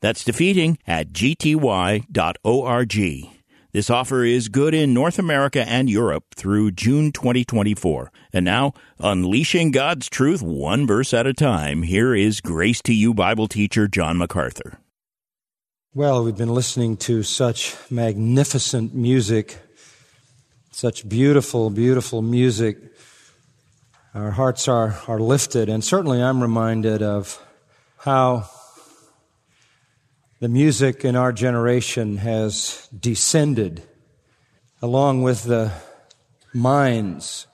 That's defeating at gty.org. This offer is good in North America and Europe through June 2024. And now, unleashing God's truth one verse at a time, here is Grace to You Bible teacher John MacArthur. Well, we've been listening to such magnificent music, such beautiful, beautiful music. Our hearts are, are lifted, and certainly I'm reminded of how the music in our generation has descended along with the minds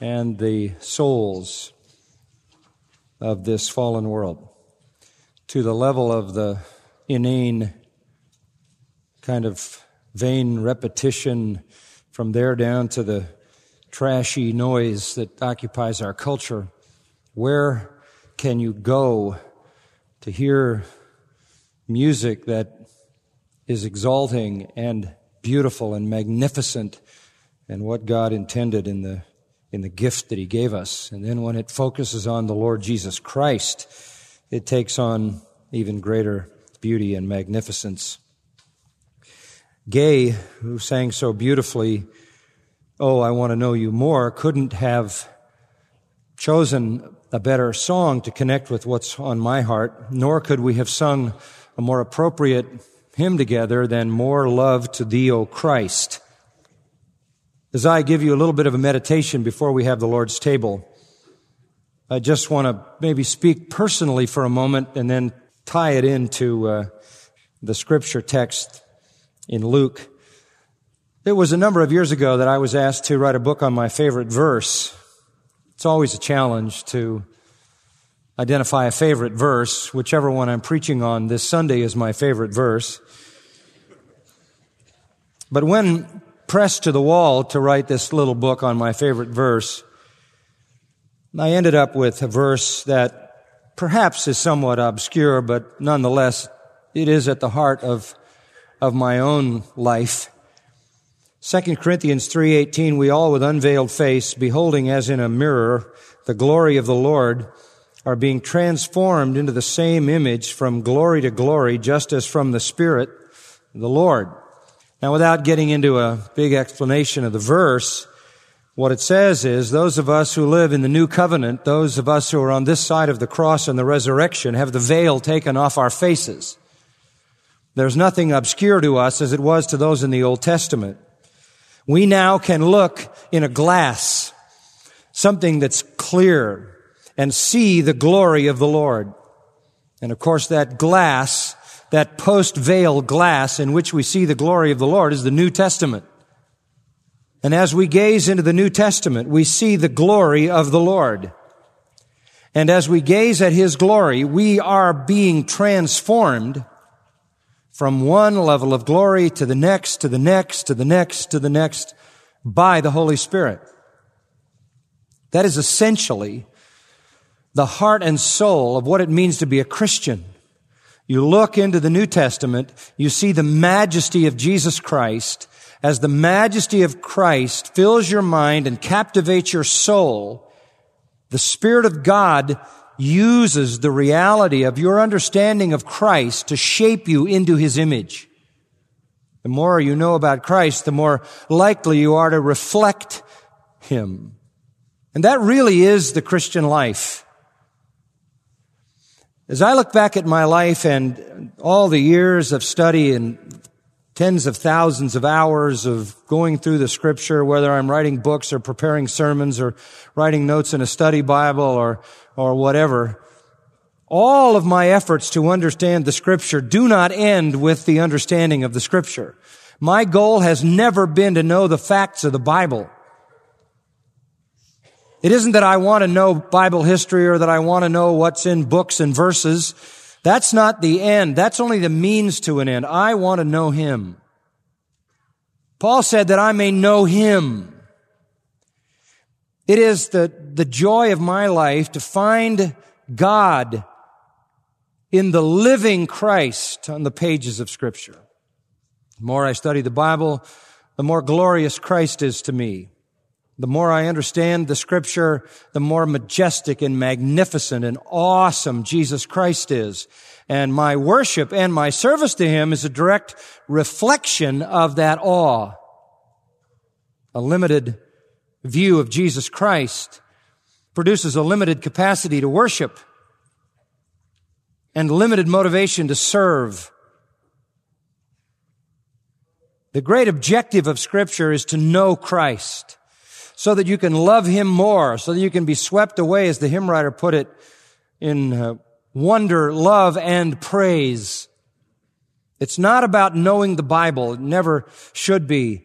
and the souls of this fallen world to the level of the inane kind of vain repetition from there down to the trashy noise that occupies our culture. Where can you go to hear music that is exalting and beautiful and magnificent and what God intended in the in the gift that he gave us. And then when it focuses on the Lord Jesus Christ, it takes on even greater beauty and magnificence. Gay, who sang so beautifully, Oh, I want to know you more, couldn't have chosen a better song to connect with what's on my heart, nor could we have sung a more appropriate hymn together than More Love to Thee, O Christ. As I give you a little bit of a meditation before we have the Lord's table, I just want to maybe speak personally for a moment and then tie it into uh, the scripture text in Luke. It was a number of years ago that I was asked to write a book on my favorite verse. It's always a challenge to identify a favorite verse, whichever one I'm preaching on this Sunday is my favorite verse. But when pressed to the wall to write this little book on my favorite verse, I ended up with a verse that perhaps is somewhat obscure, but nonetheless, it is at the heart of, of my own life. 2 Corinthians 3:18 we all with unveiled face beholding as in a mirror the glory of the Lord are being transformed into the same image from glory to glory, just as from the Spirit, the Lord. Now, without getting into a big explanation of the verse, what it says is those of us who live in the new covenant, those of us who are on this side of the cross and the resurrection, have the veil taken off our faces. There's nothing obscure to us as it was to those in the Old Testament. We now can look in a glass, something that's clear, and see the glory of the Lord. And of course, that glass, that post veil glass in which we see the glory of the Lord is the New Testament. And as we gaze into the New Testament, we see the glory of the Lord. And as we gaze at His glory, we are being transformed from one level of glory to the next, to the next, to the next, to the next by the Holy Spirit. That is essentially the heart and soul of what it means to be a Christian. You look into the New Testament, you see the majesty of Jesus Christ. As the majesty of Christ fills your mind and captivates your soul, the Spirit of God uses the reality of your understanding of Christ to shape you into His image. The more you know about Christ, the more likely you are to reflect Him. And that really is the Christian life. As I look back at my life and all the years of study and tens of thousands of hours of going through the scripture, whether I'm writing books or preparing sermons or writing notes in a study Bible or, or whatever, all of my efforts to understand the scripture do not end with the understanding of the scripture. My goal has never been to know the facts of the Bible. It isn't that I want to know Bible history or that I want to know what's in books and verses. That's not the end. That's only the means to an end. I want to know Him. Paul said that I may know him. It is the, the joy of my life to find God in the living Christ on the pages of scripture. The more I study the Bible, the more glorious Christ is to me. The more I understand the scripture, the more majestic and magnificent and awesome Jesus Christ is. And my worship and my service to Him is a direct reflection of that awe. A limited view of Jesus Christ produces a limited capacity to worship and limited motivation to serve. The great objective of scripture is to know Christ so that you can love him more, so that you can be swept away, as the hymn writer put it, in uh, wonder, love, and praise. It's not about knowing the Bible. It never should be.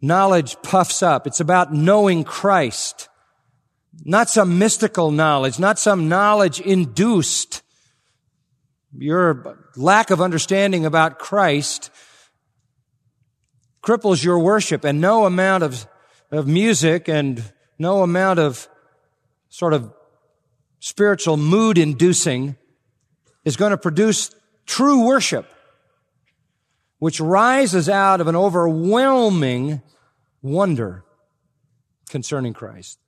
Knowledge puffs up. It's about knowing Christ. Not some mystical knowledge, not some knowledge induced. Your lack of understanding about Christ cripples your worship and no amount of of music and no amount of sort of spiritual mood inducing is going to produce true worship, which rises out of an overwhelming wonder concerning Christ.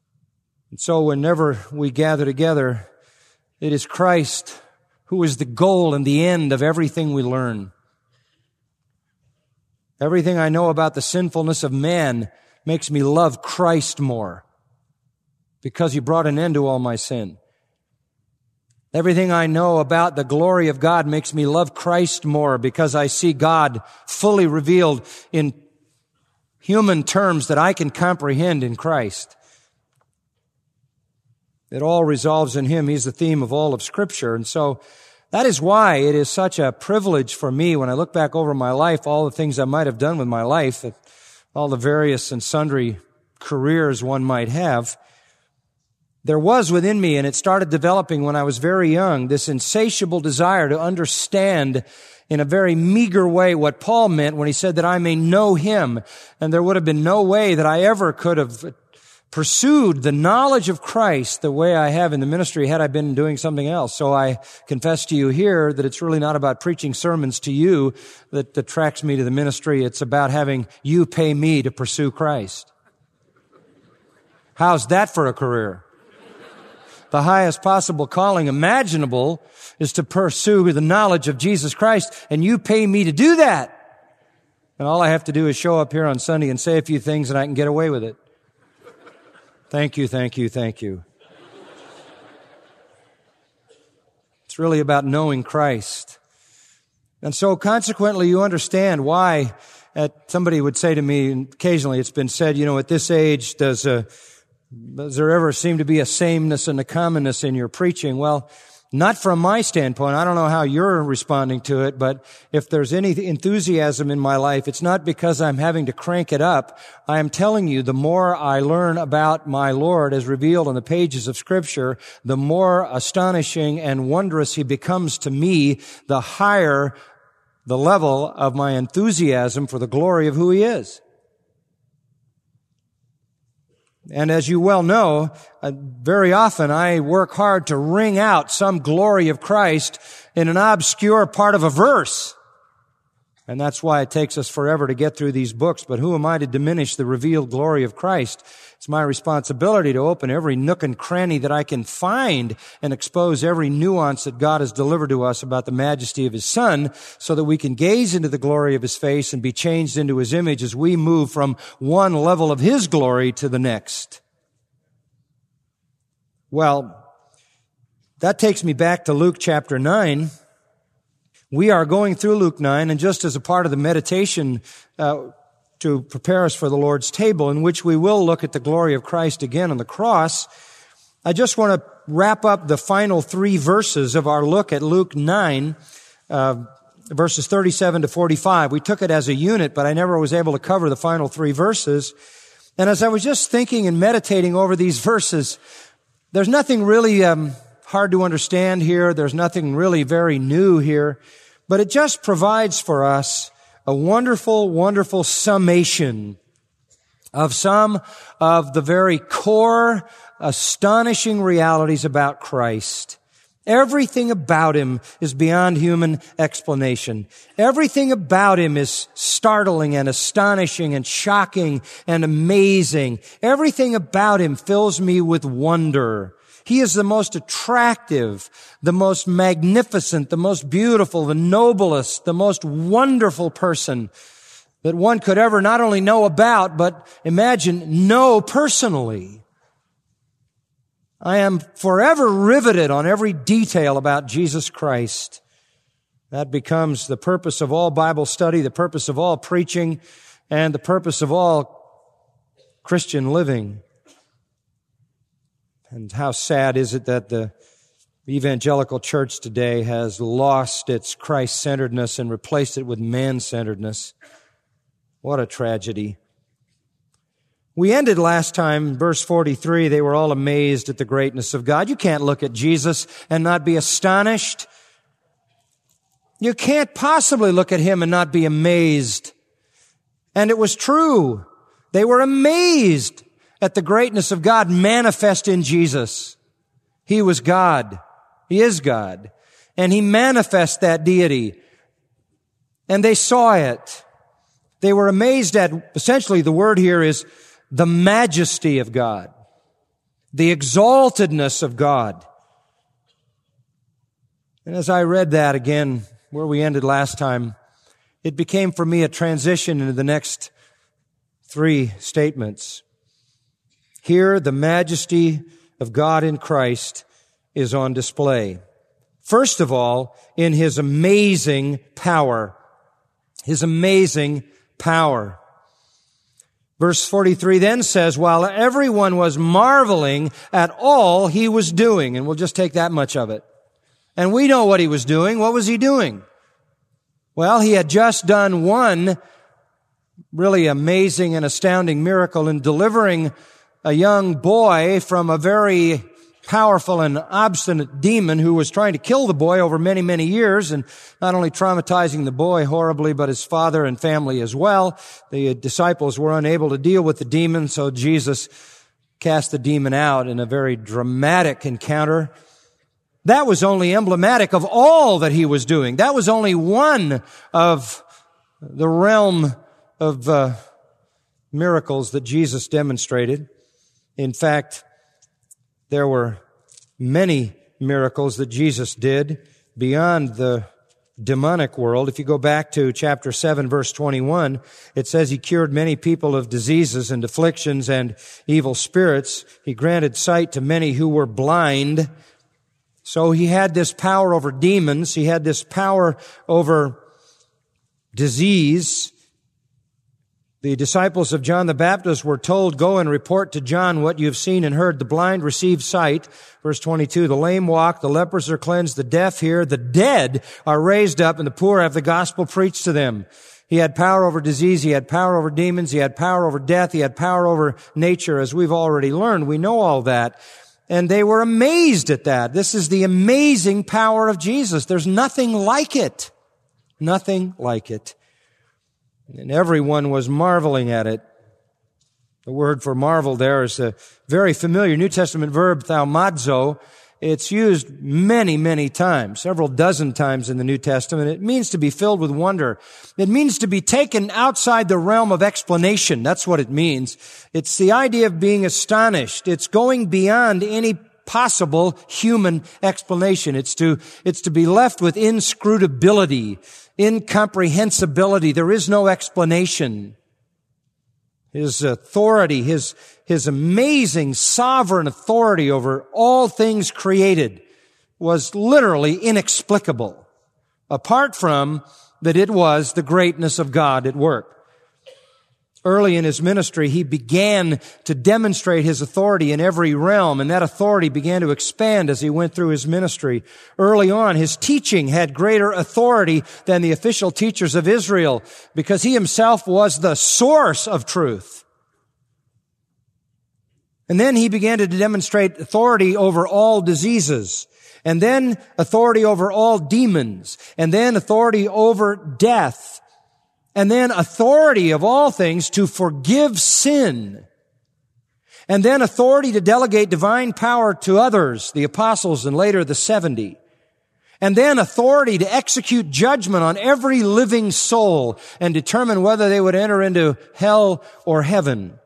And so whenever we gather together, it is Christ who is the goal and the end of everything we learn. Everything I know about the sinfulness of man makes me love Christ more because he brought an end to all my sin. Everything I know about the glory of God makes me love Christ more because I see God fully revealed in human terms that I can comprehend in Christ. It all resolves in Him. He's the theme of all of Scripture. And so that is why it is such a privilege for me when I look back over my life, all the things I might have done with my life, that all the various and sundry careers one might have, there was within me, and it started developing when I was very young, this insatiable desire to understand in a very meager way what Paul meant when he said that I may know him. And there would have been no way that I ever could have pursued the knowledge of Christ the way I have in the ministry had I been doing something else. So I confess to you here that it's really not about preaching sermons to you that attracts me to the ministry. It's about having you pay me to pursue Christ. How's that for a career? The highest possible calling imaginable is to pursue the knowledge of Jesus Christ and you pay me to do that. And all I have to do is show up here on Sunday and say a few things and I can get away with it. Thank you, thank you, thank you. It's really about knowing Christ. And so consequently, you understand why at, somebody would say to me, occasionally it's been said, you know, at this age, does, uh, does there ever seem to be a sameness and a commonness in your preaching? Well, not from my standpoint. I don't know how you're responding to it, but if there's any enthusiasm in my life, it's not because I'm having to crank it up. I am telling you, the more I learn about my Lord as revealed in the pages of scripture, the more astonishing and wondrous he becomes to me, the higher the level of my enthusiasm for the glory of who he is. And as you well know, uh, very often I work hard to wring out some glory of Christ in an obscure part of a verse. And that's why it takes us forever to get through these books. But who am I to diminish the revealed glory of Christ? It's my responsibility to open every nook and cranny that I can find and expose every nuance that God has delivered to us about the majesty of His Son so that we can gaze into the glory of His face and be changed into His image as we move from one level of His glory to the next. Well, that takes me back to Luke chapter 9 we are going through Luke 9, and just as a part of the meditation uh, to prepare us for the Lord's table, in which we will look at the glory of Christ again on the cross, I just want to wrap up the final three verses of our look at Luke 9, uh, verses 37 to 45. We took it as a unit, but I never was able to cover the final three verses. And as I was just thinking and meditating over these verses, there's nothing really um, hard to understand here. There's nothing really very new here. But it just provides for us a wonderful, wonderful summation of some of the very core, astonishing realities about Christ. Everything about him is beyond human explanation. Everything about him is startling and astonishing and shocking and amazing. Everything about him fills me with wonder. He is the most attractive, the most magnificent, the most beautiful, the noblest, the most wonderful person that one could ever not only know about, but imagine know personally. I am forever riveted on every detail about Jesus Christ. That becomes the purpose of all Bible study, the purpose of all preaching, and the purpose of all Christian living. And how sad is it that the evangelical church today has lost its Christ centeredness and replaced it with man centeredness. What a tragedy. We ended last time, verse 43, they were all amazed at the greatness of God. You can't look at Jesus and not be astonished. You can't possibly look at him and not be amazed. And it was true. They were amazed at the greatness of God manifest in Jesus. He was God. He is God. And he manifests that deity. And they saw it. They were amazed at, essentially the word here is the majesty of God, the exaltedness of God. And as I read that again, where we ended last time, it became for me a transition into the next three statements. Here, the majesty of God in Christ is on display. First of all, in His amazing power. His amazing power. Verse 43 then says, while everyone was marveling at all he was doing, and we'll just take that much of it. And we know what he was doing. What was he doing? Well, he had just done one really amazing and astounding miracle in delivering a young boy from a very powerful and obstinate demon who was trying to kill the boy over many, many years and not only traumatizing the boy horribly, but his father and family as well. The disciples were unable to deal with the demon, so Jesus cast the demon out in a very dramatic encounter. That was only emblematic of all that he was doing. That was only one of the realm of uh, miracles that Jesus demonstrated. In fact, there were many miracles that Jesus did beyond the demonic world. If you go back to chapter 7 verse 21, it says he cured many people of diseases and afflictions and evil spirits. He granted sight to many who were blind. So he had this power over demons. He had this power over disease. The disciples of John the Baptist were told, go and report to John what you have seen and heard. The blind receive sight. Verse 22, the lame walk, the lepers are cleansed, the deaf hear, the dead are raised up, and the poor have the gospel preached to them. He had power over disease. He had power over demons. He had power over death. He had power over nature, as we've already learned. We know all that. And they were amazed at that. This is the amazing power of Jesus. There's nothing like it. Nothing like it. And everyone was marveling at it. The word for marvel there is a very familiar New Testament verb, thaumazo. It's used many, many times, several dozen times in the New Testament. It means to be filled with wonder. It means to be taken outside the realm of explanation. That's what it means. It's the idea of being astonished. It's going beyond any possible human explanation. It's to, it's to be left with inscrutability incomprehensibility. There is no explanation. His authority, his, his amazing sovereign authority over all things created was literally inexplicable, apart from that it was the greatness of God at work early in his ministry, he began to demonstrate his authority in every realm, and that authority began to expand as he went through his ministry. Early on, his teaching had greater authority than the official teachers of Israel because he himself was the source of truth. And then he began to demonstrate authority over all diseases. And then authority over all demons. And then authority over death And then authority of all things to forgive sin. And then authority to delegate divine power to others, the apostles and later the 70. And then authority to execute judgment on every living soul and determine whether they would enter into hell or heaven.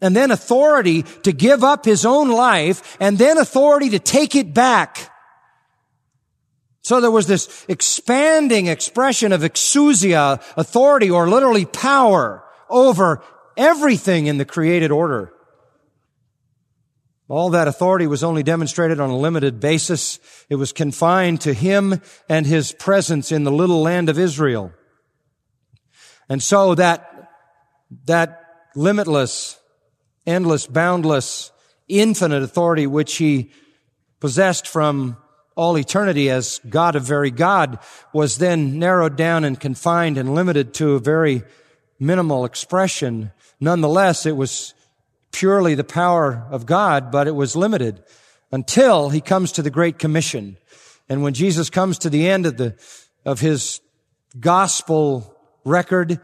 And then authority to give up his own life and then authority to take it back. So there was this expanding expression of exousia, authority or literally power over everything in the created order. All that authority was only demonstrated on a limited basis. It was confined to him and his presence in the little land of Israel. And so that, that limitless, endless, boundless, infinite authority which he possessed from all eternity as God of very God was then narrowed down and confined and limited to a very minimal expression. Nonetheless, it was purely the power of God, but it was limited until he comes to the Great Commission. And when Jesus comes to the end of the, of his gospel record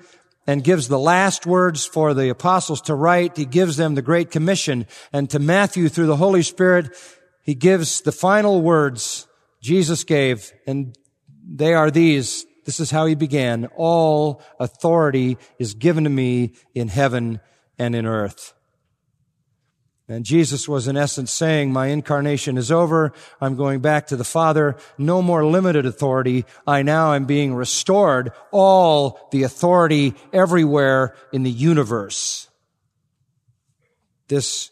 and gives the last words for the apostles to write, he gives them the Great Commission. And to Matthew, through the Holy Spirit, he gives the final words Jesus gave, and they are these. This is how he began. All authority is given to me in heaven and in earth. And Jesus was in essence saying, my incarnation is over. I'm going back to the Father. No more limited authority. I now am being restored all the authority everywhere in the universe. This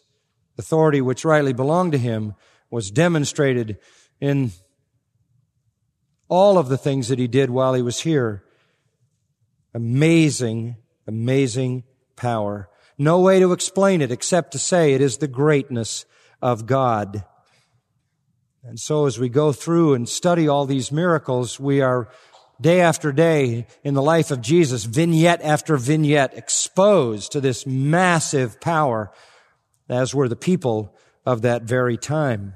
authority which rightly belonged to him was demonstrated in all of the things that he did while he was here. Amazing, amazing power. No way to explain it except to say it is the greatness of God. And so as we go through and study all these miracles, we are day after day in the life of Jesus, vignette after vignette, exposed to this massive power, as were the people of that very time.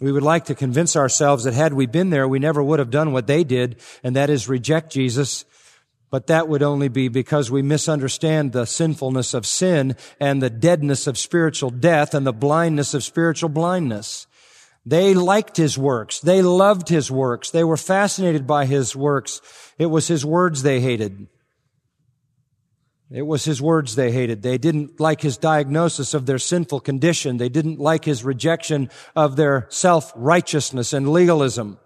We would like to convince ourselves that had we been there, we never would have done what they did, and that is reject Jesus but that would only be because we misunderstand the sinfulness of sin and the deadness of spiritual death and the blindness of spiritual blindness. They liked his works. They loved his works. They were fascinated by his works. It was his words they hated. It was his words they hated. They didn't like his diagnosis of their sinful condition. They didn't like his rejection of their self-righteousness and legalism.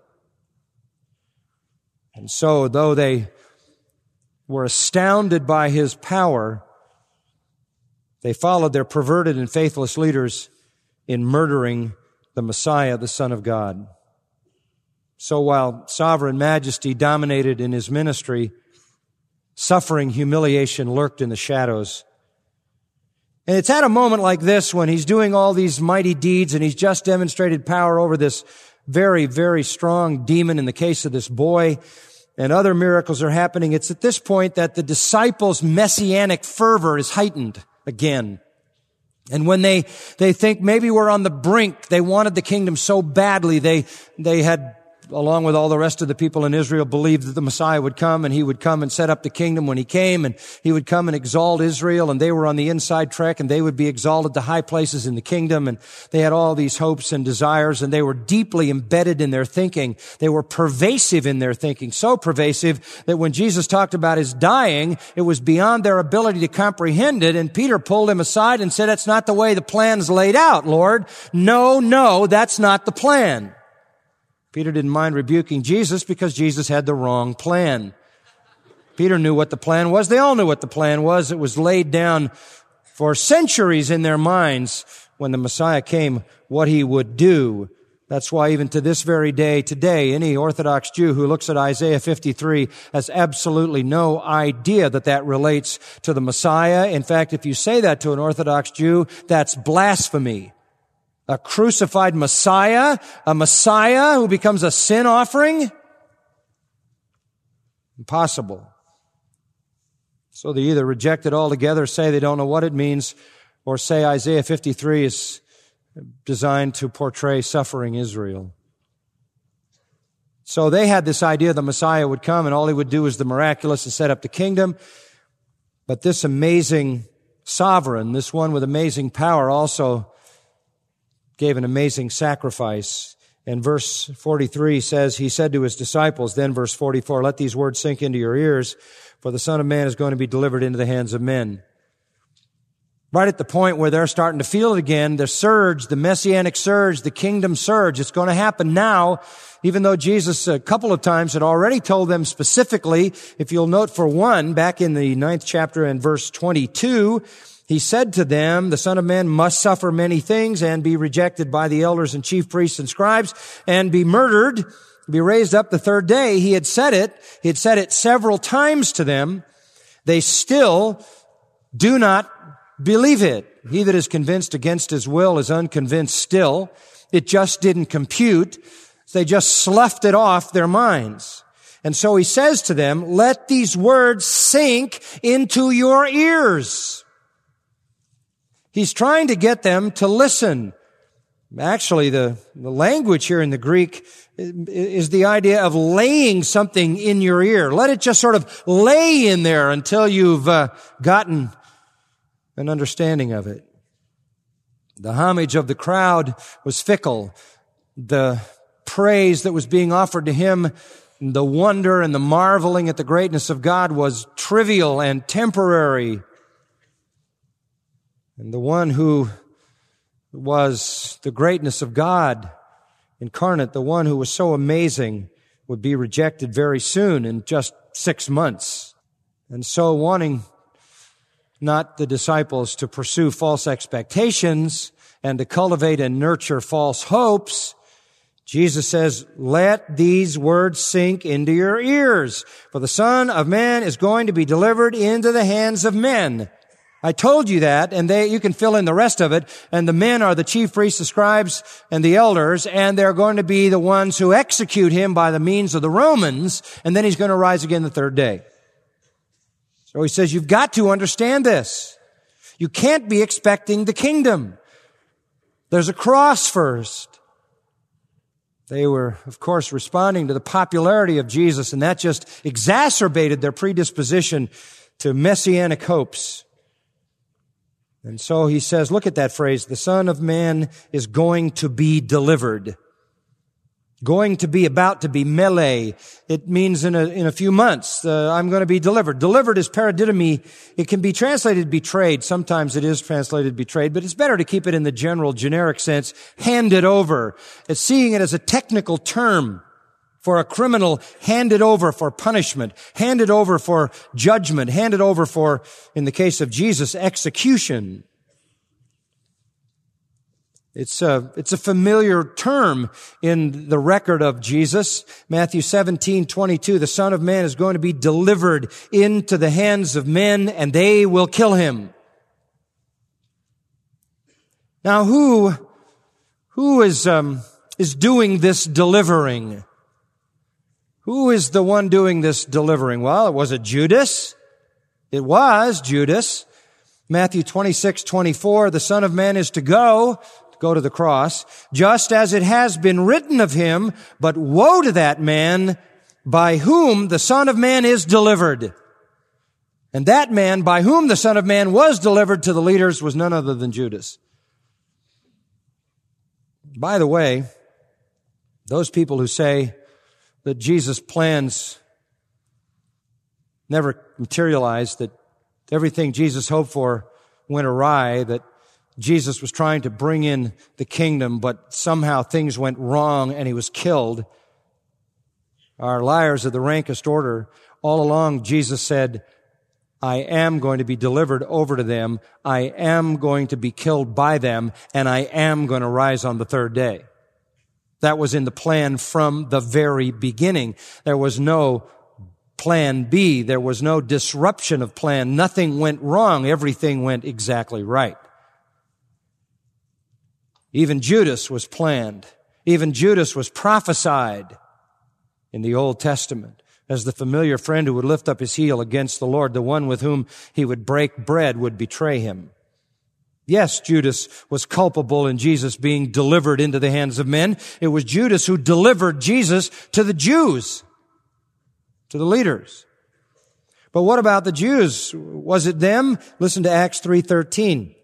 And so, though they were astounded by his power, they followed their perverted and faithless leaders in murdering the Messiah, the Son of God. So while sovereign majesty dominated in his ministry, suffering, humiliation lurked in the shadows. And it's at a moment like this when he's doing all these mighty deeds and he's just demonstrated power over this very, very strong demon in the case of this boy and other miracles are happening, it's at this point that the disciples' messianic fervor is heightened again. And when they, they think maybe we're on the brink, they wanted the kingdom so badly, they, they had along with all the rest of the people in Israel, believed that the Messiah would come and he would come and set up the kingdom when he came and he would come and exalt Israel and they were on the inside track and they would be exalted to high places in the kingdom and they had all these hopes and desires and they were deeply embedded in their thinking. They were pervasive in their thinking, so pervasive that when Jesus talked about his dying, it was beyond their ability to comprehend it and Peter pulled him aside and said, that's not the way the plan's laid out, Lord. No, no, that's not the plan. Peter didn't mind rebuking Jesus because Jesus had the wrong plan. Peter knew what the plan was. They all knew what the plan was. It was laid down for centuries in their minds when the Messiah came, what he would do. That's why even to this very day, today, any Orthodox Jew who looks at Isaiah 53 has absolutely no idea that that relates to the Messiah. In fact, if you say that to an Orthodox Jew, that's blasphemy a crucified Messiah, a Messiah who becomes a sin offering? Impossible. So they either reject it altogether, say they don't know what it means, or say Isaiah 53 is designed to portray suffering Israel. So they had this idea the Messiah would come and all he would do is the miraculous and set up the kingdom. But this amazing sovereign, this one with amazing power also gave an amazing sacrifice. And verse 43 says, He said to His disciples, then verse 44, let these words sink into your ears, for the Son of Man is going to be delivered into the hands of men right at the point where they're starting to feel it again, the surge, the messianic surge, the kingdom surge. It's going to happen now, even though Jesus a couple of times had already told them specifically, if you'll note for one, back in the ninth chapter and verse 22, he said to them, the Son of Man must suffer many things and be rejected by the elders and chief priests and scribes and be murdered, be raised up the third day. He had said it. He had said it several times to them. They still do not Believe it. He that is convinced against his will is unconvinced still. It just didn't compute. They just sloughed it off their minds. And so he says to them, let these words sink into your ears. He's trying to get them to listen. Actually, the, the language here in the Greek is the idea of laying something in your ear. Let it just sort of lay in there until you've uh, gotten an understanding of it. The homage of the crowd was fickle. The praise that was being offered to him, the wonder and the marveling at the greatness of God was trivial and temporary. And the one who was the greatness of God incarnate, the one who was so amazing, would be rejected very soon in just six months. And so wanting not the disciples to pursue false expectations and to cultivate and nurture false hopes. Jesus says, let these words sink into your ears, for the Son of Man is going to be delivered into the hands of men. I told you that, and they, you can fill in the rest of it, and the men are the chief priests, the scribes, and the elders, and they're going to be the ones who execute him by the means of the Romans, and then he's going to rise again the third day. So he says, you've got to understand this. You can't be expecting the kingdom. There's a cross first. They were, of course, responding to the popularity of Jesus, and that just exacerbated their predisposition to messianic hopes. And so he says, look at that phrase, the Son of Man is going to be delivered going to be about to be mele. It means in a, in a few months, uh, I'm going to be delivered. Delivered is paradidomi. It can be translated betrayed. Sometimes it is translated betrayed, but it's better to keep it in the general, generic sense, handed over. It's seeing it as a technical term for a criminal handed over for punishment, handed over for judgment, handed over for, in the case of Jesus, execution. It's a, it's a familiar term in the record of Jesus. Matthew 17, 22, the Son of Man is going to be delivered into the hands of men and they will kill him. Now who, who is, um, is doing this delivering? Who is the one doing this delivering? Well, it was it Judas? It was Judas. Matthew 26, 24, the Son of Man is to go go to the cross, just as it has been written of him, but woe to that man by whom the Son of Man is delivered. And that man by whom the Son of Man was delivered to the leaders was none other than Judas. By the way, those people who say that Jesus' plans never materialized, that everything Jesus hoped for went awry, that Jesus was trying to bring in the kingdom, but somehow things went wrong and he was killed. Our liars of the rankest order. All along, Jesus said, I am going to be delivered over to them. I am going to be killed by them and I am going to rise on the third day. That was in the plan from the very beginning. There was no plan B. There was no disruption of plan. Nothing went wrong. Everything went exactly right. Even Judas was planned. Even Judas was prophesied in the Old Testament as the familiar friend who would lift up his heel against the Lord, the one with whom he would break bread would betray him. Yes, Judas was culpable in Jesus being delivered into the hands of men. It was Judas who delivered Jesus to the Jews, to the leaders. But what about the Jews? Was it them? Listen to Acts 3:13.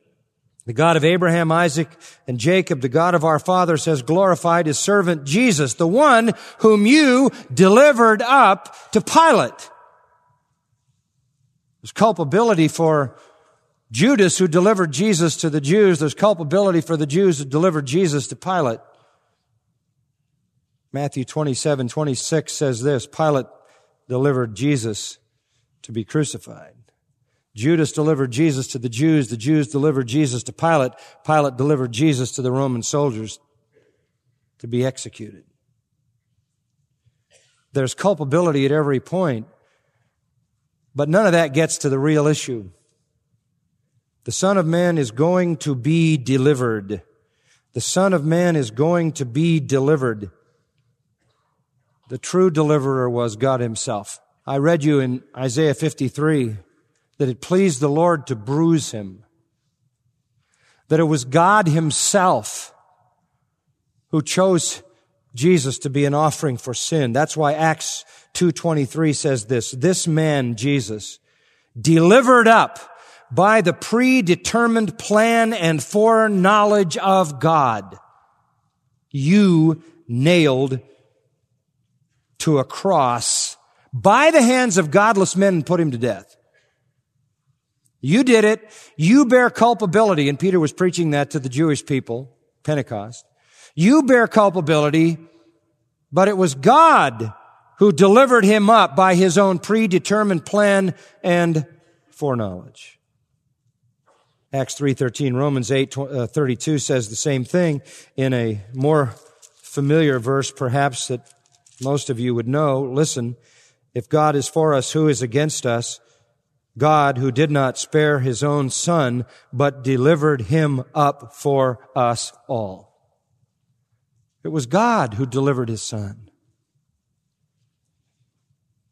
The God of Abraham, Isaac, and Jacob, the God of our fathers has glorified his servant Jesus, the one whom you delivered up to Pilate. There's culpability for Judas who delivered Jesus to the Jews. There's culpability for the Jews who delivered Jesus to Pilate. Matthew 27, 26 says this, Pilate delivered Jesus to be crucified. Judas delivered Jesus to the Jews. The Jews delivered Jesus to Pilate. Pilate delivered Jesus to the Roman soldiers to be executed. There's culpability at every point, but none of that gets to the real issue. The Son of Man is going to be delivered. The Son of Man is going to be delivered. The true deliverer was God Himself. I read you in Isaiah 53 that it pleased the Lord to bruise him. That it was God Himself who chose Jesus to be an offering for sin. That's why Acts 2.23 says this, this man, Jesus, delivered up by the predetermined plan and foreknowledge of God, you nailed to a cross by the hands of godless men and put him to death. You did it. You bear culpability. And Peter was preaching that to the Jewish people, Pentecost. You bear culpability, but it was God who delivered him up by his own predetermined plan and foreknowledge. Acts 3.13, Romans 8.32 uh, says the same thing in a more familiar verse perhaps that most of you would know. Listen, if God is for us, who is against us? God who did not spare his own son, but delivered him up for us all. It was God who delivered his son.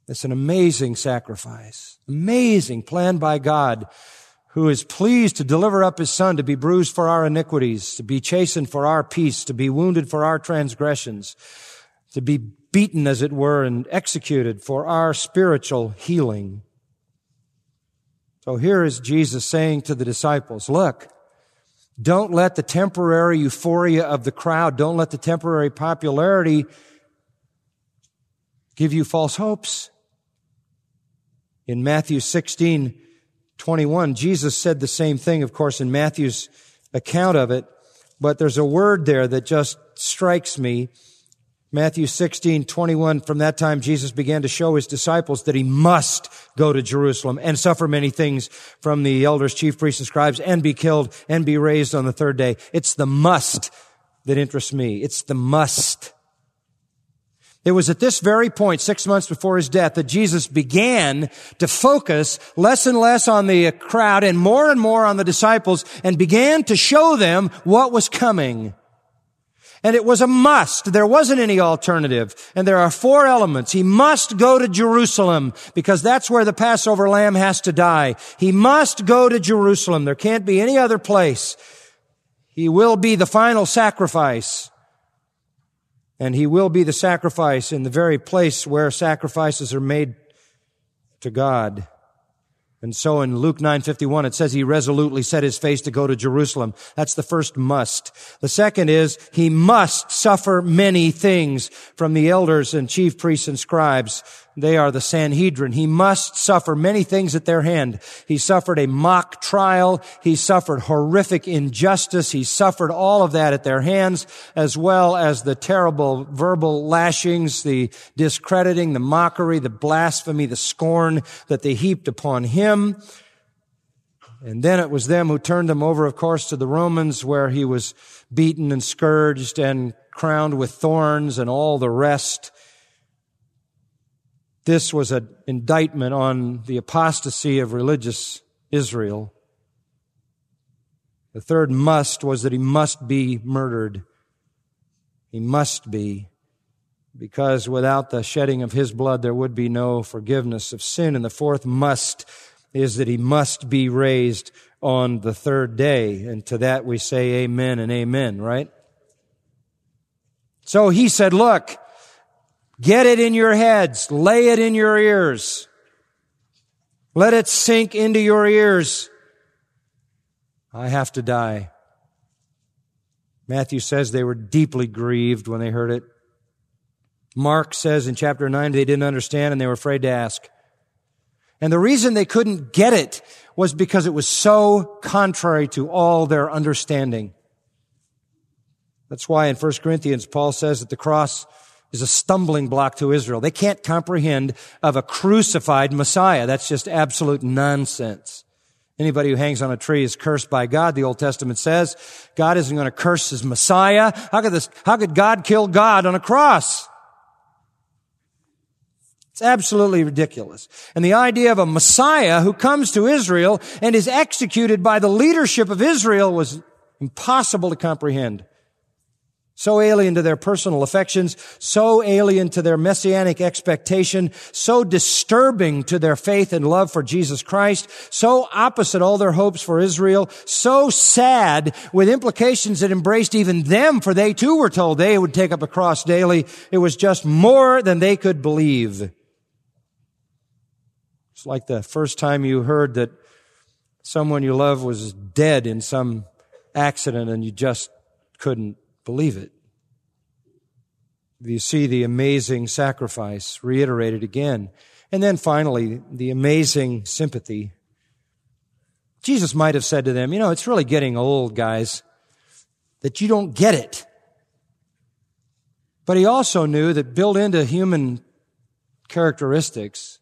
It's an amazing sacrifice. Amazing plan by God who is pleased to deliver up his son to be bruised for our iniquities, to be chastened for our peace, to be wounded for our transgressions, to be beaten, as it were, and executed for our spiritual healing. So here is Jesus saying to the disciples, look, don't let the temporary euphoria of the crowd, don't let the temporary popularity give you false hopes. In Matthew 16, 21, Jesus said the same thing, of course, in Matthew's account of it, but there's a word there that just strikes me. Matthew 16, 21, from that time Jesus began to show his disciples that he must go to Jerusalem and suffer many things from the elders, chief priests, and scribes and be killed and be raised on the third day. It's the must that interests me. It's the must. It was at this very point, six months before his death, that Jesus began to focus less and less on the crowd and more and more on the disciples and began to show them what was coming. And it was a must. There wasn't any alternative. And there are four elements. He must go to Jerusalem because that's where the Passover lamb has to die. He must go to Jerusalem. There can't be any other place. He will be the final sacrifice. And he will be the sacrifice in the very place where sacrifices are made to God. And so in Luke 9:51 it says he resolutely set his face to go to Jerusalem. That's the first must. The second is he must suffer many things from the elders and chief priests and scribes. They are the Sanhedrin. He must suffer many things at their hand. He suffered a mock trial. He suffered horrific injustice. He suffered all of that at their hands, as well as the terrible verbal lashings, the discrediting, the mockery, the blasphemy, the scorn that they heaped upon him. And then it was them who turned him over, of course, to the Romans, where he was beaten and scourged and crowned with thorns and all the rest. This was an indictment on the apostasy of religious Israel. The third must was that he must be murdered. He must be, because without the shedding of his blood, there would be no forgiveness of sin. And the fourth must is that he must be raised on the third day. And to that we say amen and amen, right? So he said, look, get it in your heads, lay it in your ears. Let it sink into your ears. I have to die. Matthew says they were deeply grieved when they heard it. Mark says in chapter 9 they didn't understand and they were afraid to ask. And the reason they couldn't get it was because it was so contrary to all their understanding. That's why in 1 Corinthians, Paul says that the cross is a stumbling block to Israel. They can't comprehend of a crucified Messiah. That's just absolute nonsense. Anybody who hangs on a tree is cursed by God, the Old Testament says. God isn't going to curse his Messiah. How could this, how could God kill God on a cross? It's absolutely ridiculous. And the idea of a Messiah who comes to Israel and is executed by the leadership of Israel was impossible to comprehend. So alien to their personal affections, so alien to their messianic expectation, so disturbing to their faith and love for Jesus Christ, so opposite all their hopes for Israel, so sad with implications that embraced even them, for they too were told they would take up a cross daily. It was just more than they could believe. It's like the first time you heard that someone you love was dead in some accident and you just couldn't believe it. You see the amazing sacrifice reiterated again. And then finally, the amazing sympathy. Jesus might have said to them, you know, it's really getting old, guys, that you don't get it. But he also knew that built into human characteristics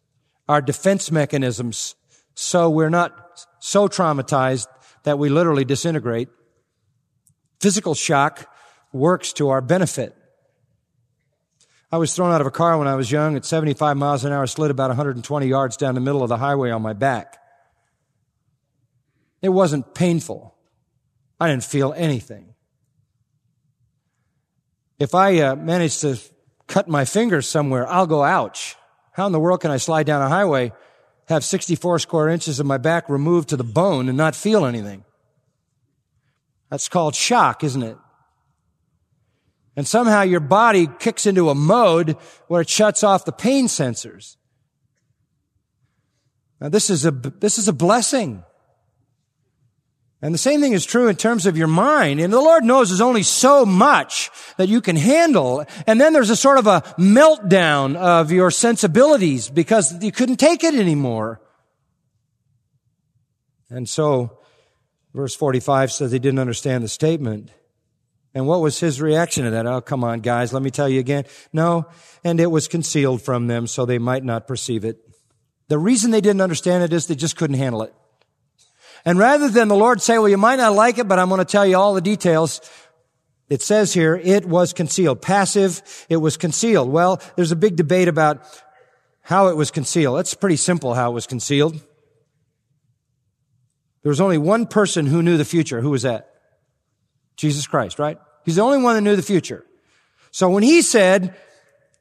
are defense mechanisms so we're not so traumatized that we literally disintegrate. Physical shock works to our benefit. I was thrown out of a car when I was young at 75 miles an hour, slid about 120 yards down the middle of the highway on my back. It wasn't painful. I didn't feel anything. If I uh, manage to cut my fingers somewhere, I'll go ouch. How in the world can I slide down a highway, have 64 square inches of my back removed to the bone and not feel anything? That's called shock, isn't it? And somehow your body kicks into a mode where it shuts off the pain sensors. Now this is a, this is a blessing. And the same thing is true in terms of your mind. And the Lord knows there's only so much that you can handle. And then there's a sort of a meltdown of your sensibilities because you couldn't take it anymore. And so, verse 45 says he didn't understand the statement. And what was his reaction to that? Oh, come on, guys, let me tell you again. No, and it was concealed from them so they might not perceive it. The reason they didn't understand it is they just couldn't handle it. And rather than the Lord say, well, you might not like it, but I'm going to tell you all the details, it says here, it was concealed. Passive, it was concealed. Well, there's a big debate about how it was concealed. It's pretty simple how it was concealed. There was only one person who knew the future. Who was that? Jesus Christ, right? He's the only one that knew the future. So when he said,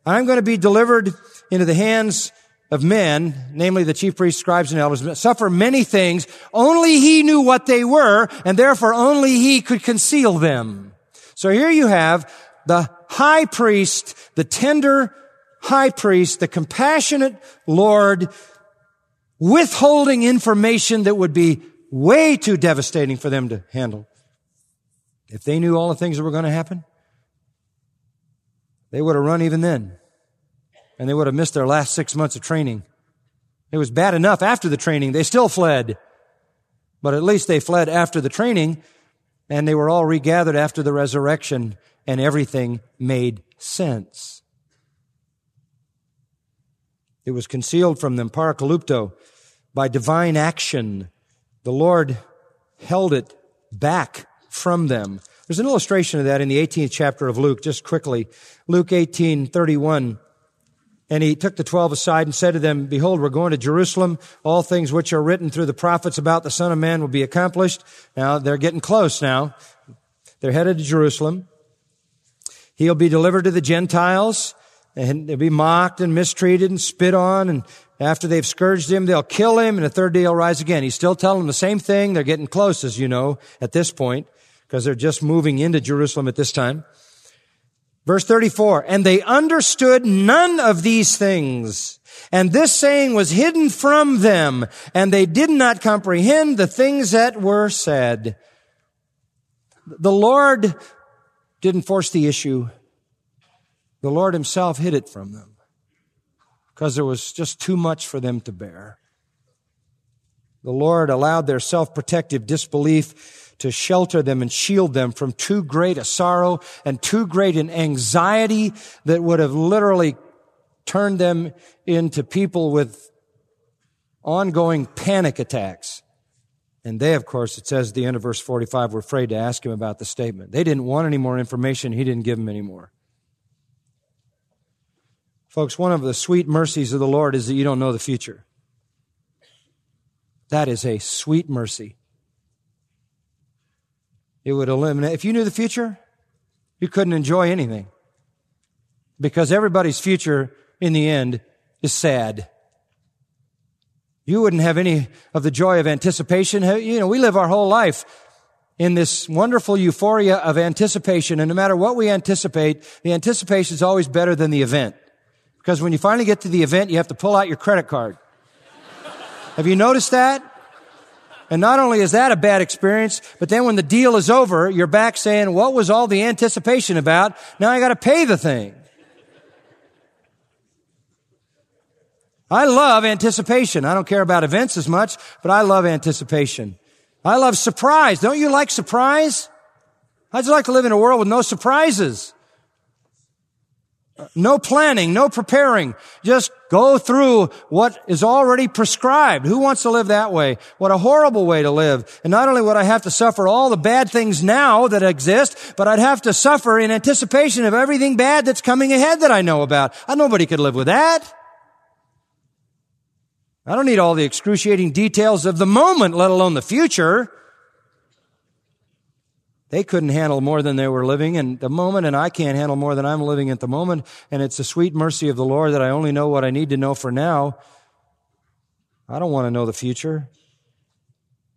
I'm going to be delivered into the hands of men, namely the chief priests, scribes, and elders, suffer many things. Only he knew what they were, and therefore only he could conceal them. So here you have the high priest, the tender high priest, the compassionate Lord, withholding information that would be way too devastating for them to handle. If they knew all the things that were going to happen, they would have run even then and they would have missed their last six months of training. It was bad enough after the training. They still fled. But at least they fled after the training and they were all regathered after the resurrection and everything made sense. It was concealed from them, parakalupto, by divine action. The Lord held it back from them. There's an illustration of that in the 18th chapter of Luke, just quickly. Luke 18, 31. And he took the twelve aside and said to them, Behold, we're going to Jerusalem. All things which are written through the prophets about the Son of Man will be accomplished. Now, they're getting close now. They're headed to Jerusalem. He'll be delivered to the Gentiles and they'll be mocked and mistreated and spit on and After they've scourged him, they'll kill him, and the third day he'll rise again. He's still telling them the same thing. They're getting close, as you know, at this point, because they're just moving into Jerusalem at this time. Verse 34, and they understood none of these things. And this saying was hidden from them, and they did not comprehend the things that were said. The Lord didn't force the issue. The Lord himself hid it from them because there was just too much for them to bear. The Lord allowed their self-protective disbelief to shelter them and shield them from too great a sorrow and too great an anxiety that would have literally turned them into people with ongoing panic attacks. And they, of course, it says at the end of verse 45, were afraid to ask him about the statement. They didn't want any more information. He didn't give them any more. Folks, one of the sweet mercies of the Lord is that you don't know the future. That is a sweet mercy. It would eliminate, if you knew the future, you couldn't enjoy anything. Because everybody's future in the end is sad. You wouldn't have any of the joy of anticipation. You know, we live our whole life in this wonderful euphoria of anticipation, and no matter what we anticipate, the anticipation is always better than the event. Because when you finally get to the event, you have to pull out your credit card. have you noticed that? And not only is that a bad experience, but then when the deal is over, you're back saying, what was all the anticipation about? Now I gotta pay the thing. I love anticipation. I don't care about events as much, but I love anticipation. I love surprise. Don't you like surprise? I'd like to live in a world with no surprises? No planning, no preparing. Just go through what is already prescribed. Who wants to live that way? What a horrible way to live. And not only would I have to suffer all the bad things now that exist, but I'd have to suffer in anticipation of everything bad that's coming ahead that I know about. Uh, nobody could live with that. I don't need all the excruciating details of the moment, let alone the future. They couldn't handle more than they were living in the moment, and I can't handle more than I'm living at the moment. And it's the sweet mercy of the Lord that I only know what I need to know for now. I don't want to know the future.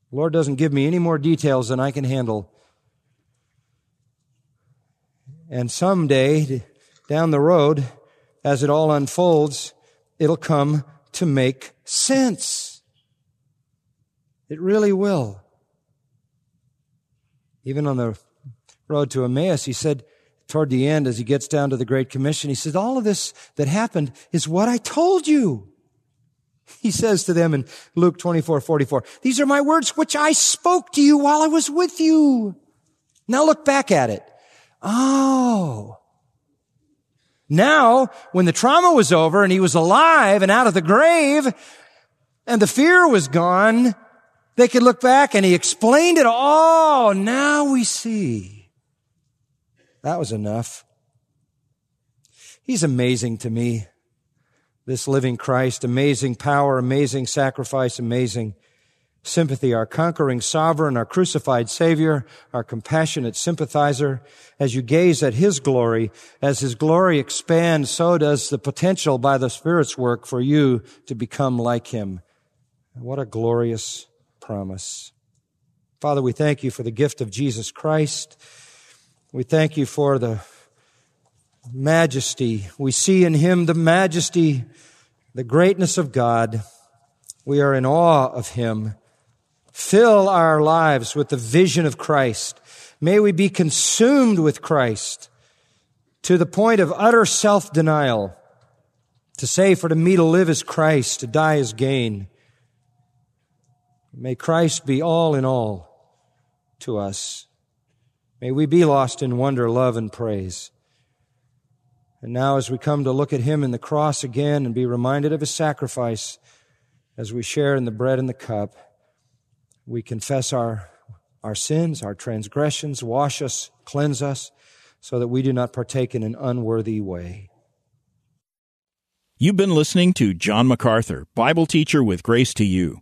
The Lord doesn't give me any more details than I can handle. And someday, down the road, as it all unfolds, it'll come to make sense. It really will. Even on the road to Emmaus, he said, toward the end, as he gets down to the Great Commission, he says, all of this that happened is what I told you. He says to them in Luke 24, 44, these are my words which I spoke to you while I was with you. Now look back at it. Oh. Now, when the trauma was over and he was alive and out of the grave and the fear was gone, they could look back and he explained it all. Now we see. That was enough. He's amazing to me. This living Christ, amazing power, amazing sacrifice, amazing sympathy, our conquering sovereign, our crucified savior, our compassionate sympathizer. As you gaze at his glory, as his glory expands, so does the potential by the Spirit's work for you to become like him. What a glorious promise. Father, we thank you for the gift of Jesus Christ. We thank you for the majesty. We see in him the majesty, the greatness of God. We are in awe of him. Fill our lives with the vision of Christ. May we be consumed with Christ to the point of utter self-denial. To say, for to me to live is Christ, to die is gain. May Christ be all in all to us. May we be lost in wonder, love, and praise. And now, as we come to look at Him in the cross again and be reminded of His sacrifice as we share in the bread and the cup, we confess our, our sins, our transgressions, wash us, cleanse us, so that we do not partake in an unworthy way. You've been listening to John MacArthur, Bible teacher with Grace to You.